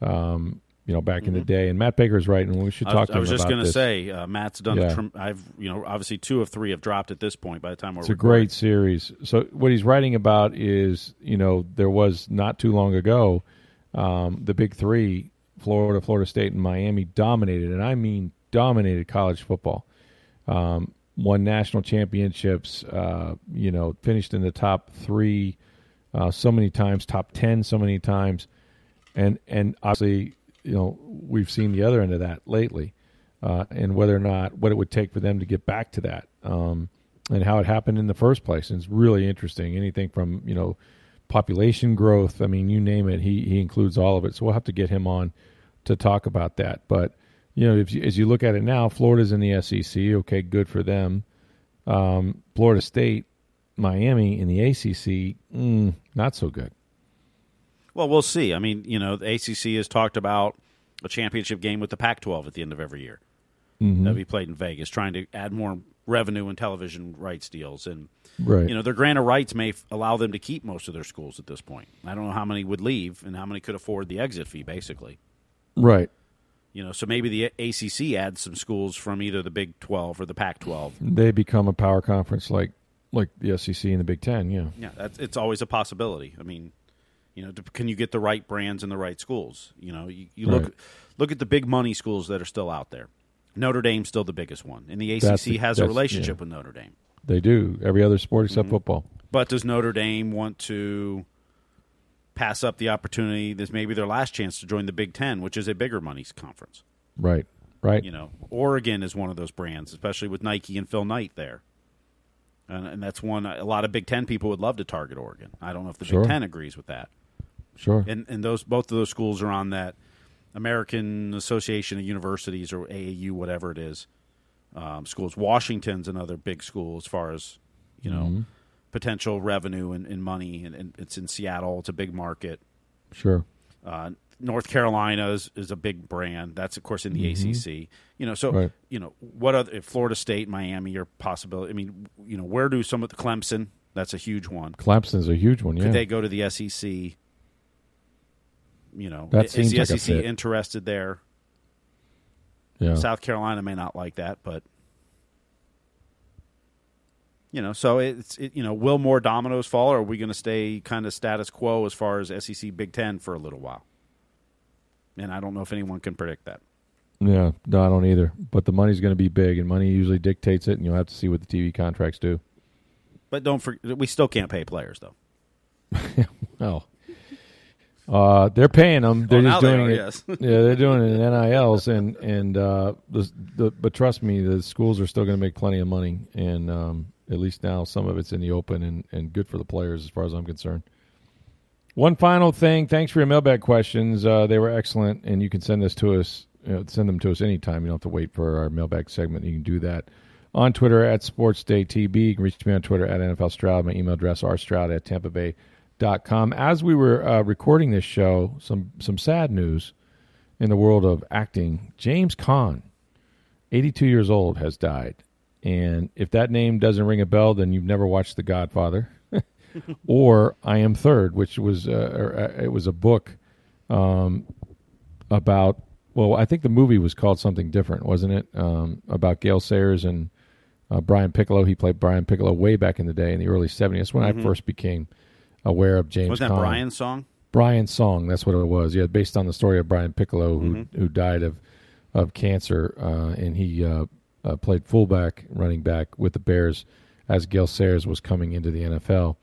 Um, you know, back in the day, and Matt Baker's right, and we should I talk was, to I was just going to say, uh, Matt's done. Yeah. Trim- I've you know obviously two of three have dropped at this point. By the time we're It's a great series. So what he's writing about is, you know, there was not too long ago, um, the big three, Florida, Florida State, and Miami dominated, and I mean dominated college football. Um, won national championships. Uh, you know, finished in the top three uh, so many times, top ten so many times, and and obviously, you know, we've seen the other end of that lately, uh, and whether or not what it would take for them to get back to that, um, and how it happened in the first place. And it's really interesting. Anything from you know population growth. I mean, you name it. He he includes all of it. So we'll have to get him on to talk about that. But you know, if you, as you look at it now, Florida's in the SEC. Okay, good for them. Um, Florida State, Miami in the ACC, mm, not so good. Well, we'll see. I mean, you know, the ACC has talked about a championship game with the Pac-12 at the end of every year Mm-hmm. that we played in Vegas, trying to add more revenue and television rights deals. And Right. you know, their grant of rights may f- allow them to keep most of their schools at this point. I don't know how many would leave and how many could afford the exit fee, basically. right. You know, so maybe the ACC adds some schools from either the Big 12 or the Pac-12. They become a power conference like like the SEC and the Big Ten. Yeah. Yeah, that's it's always a possibility. I mean, you know, can you get the right brands in the right schools? You know, you, you look Right. look at the big money schools that are still out there. Notre Dame's still the biggest one, and the ACC the- has a relationship yeah. with Notre Dame. They do every other sport Mm-hmm. except football. But does Notre Dame want to pass up the opportunity? This may be their last chance to join the Big Ten, which is a bigger money conference. Right. Right. You know, Oregon is one of those brands, especially with Nike and Phil Knight there. And, and that's one a lot of Big Ten people would love to target Oregon. I don't know if the Sure. Big Ten agrees with that. Sure. and and those both of those schools are on that American Association of Universities or AAU, whatever it is. Um, schools. Washington's another big school as far as you know Mm-hmm. Potential revenue and, and money, and, and it's in Seattle. It's a big market. sure. Uh, North Carolina is, is a big brand. That's of course in the ACC. You know, so Mm-hmm. Right. you know what other Florida State, Miami your possibility. I mean, you know, where do some of the Clemson? That's a huge one. Clemson's a huge one. Yeah. Could they go to the SEC? You know, That is the like SEC interested there? yeah. South Carolina may not like that, but you know, so it's it, you know, will more dominoes fall, or are we going to stay kind of status quo as far as SEC Big Ten for a little while? And I don't know if anyone can predict that. Yeah, no, I don't either. But the money's going to be big, and money usually dictates it, and you'll have to see what the TV contracts do. But don't forget, we still can't pay players though. Oh, uh, they're paying them. They're Oh, now just they doing are, it. yes. yeah, they're doing it in NILs, and and uh, the, the but trust me, the schools are still going to make plenty of money, and um, at least now some of it's in the open, and and good for the players as far as I'm concerned. One final thing. Thanks for your mailbag questions. Uh, they were excellent, and you can send this to us. You know, send them to us anytime. You don't have to wait for our mailbag segment. You can do that on Twitter at SportsDayTB. You can reach me on Twitter at NFL Stroud. My email address rstroud at Tampa Bay dot com. As we were uh, recording this show, some some sad news in the world of acting. James Caan, 82 years old, has died. And if that name doesn't ring a bell, then you've never watched The Godfather or I Am Third, which was uh, uh, it was a book um, about. Well, I think the movie was called something different, wasn't it? Um, about Gale Sayers and uh, Brian Piccolo. He played Brian Piccolo way back in the day in the early 70s. That's when I first became aware of James. Wasn't that Caan. Brian's song? Brian's song. That's what it was. Yeah, based on the story of Brian Piccolo, who Mm-hmm. who died of of cancer, uh, and he uh, uh, played fullback, running back with the Bears as Gale Sayers was coming into the NFL.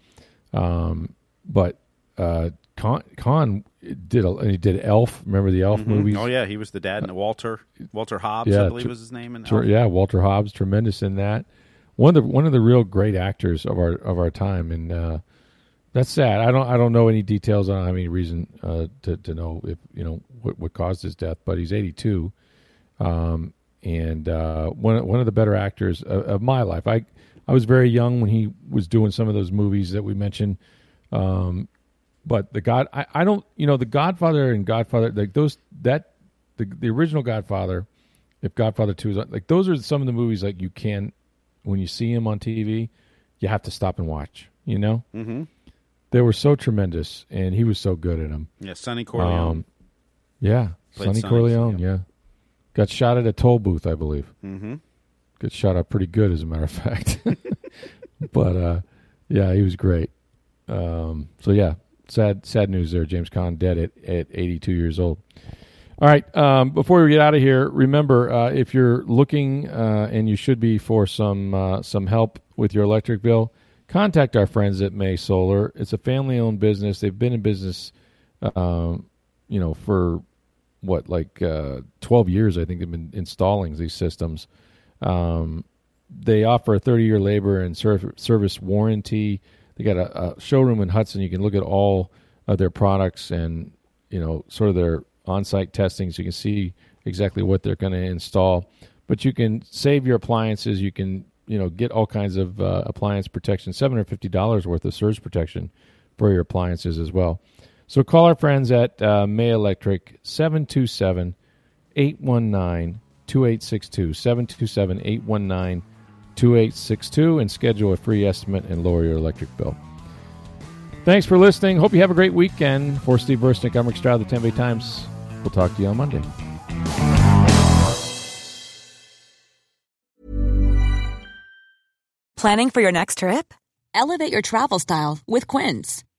Um, but uh, Caan, Caan did a, he did Elf. Remember the Elf movies? Oh yeah, he was the dad in Walter Walter Hobbs, yeah, I believe tr- was his name. In Elf. yeah, Walter Hobbs, tremendous in that. One of the one of the real great actors of our of our time, and uh, that's sad. I don't I don't know any details. I don't have any reason uh, to to know if you know what, what caused his death. But he's 82, um, and uh, one one of the better actors of, of my life. I I was very young when he was doing some of those movies that we mentioned. Um, But the God, I, I don't, you know, the Godfather and Godfather, like those that the the original Godfather, if Godfather Two is like those are some of the movies like you can when you see him on TV, you have to stop and watch. You know, mm-hmm. they were so tremendous, and he was so good at them. Yeah, Sonny Corleone. Um, yeah, Played Sonny Sonny, Corleone. yeah. Yeah, got shot at a toll booth, I believe. mm-hmm. Got shot up pretty good, as a matter of fact. but uh, yeah, he was great. Um, so yeah, sad sad news there. James Caan dead at at 82 years old. All right. Um, before we get out of here, remember uh, if you're looking uh, and you should be for some uh, some help with your electric bill, contact our friends at May Solar. It's a family owned business. They've been in business, um, you know, for what like uh, 12 years. I think they've been installing these systems. Um, they offer a 30 year labor and serv- service warranty. They got a, a showroom in Hudson. You can look at all of their products and you know sort of their on-site testing, so you can see exactly what they're going to install. But you can save your appliances. You can you know get all kinds of uh, appliance protection, seven hundred fifty dollars worth of surge protection for your appliances as well. So call our friends at uh, May Electric 727 819 2862 727 819 2862 and schedule a free estimate and lower your electric bill. Thanks for listening. Hope you have a great weekend. For Steve Versnick, I'm Rick Stroud of the Bay Times. We'll talk to you on Monday. Planning for your next trip? Elevate your travel style with Quince.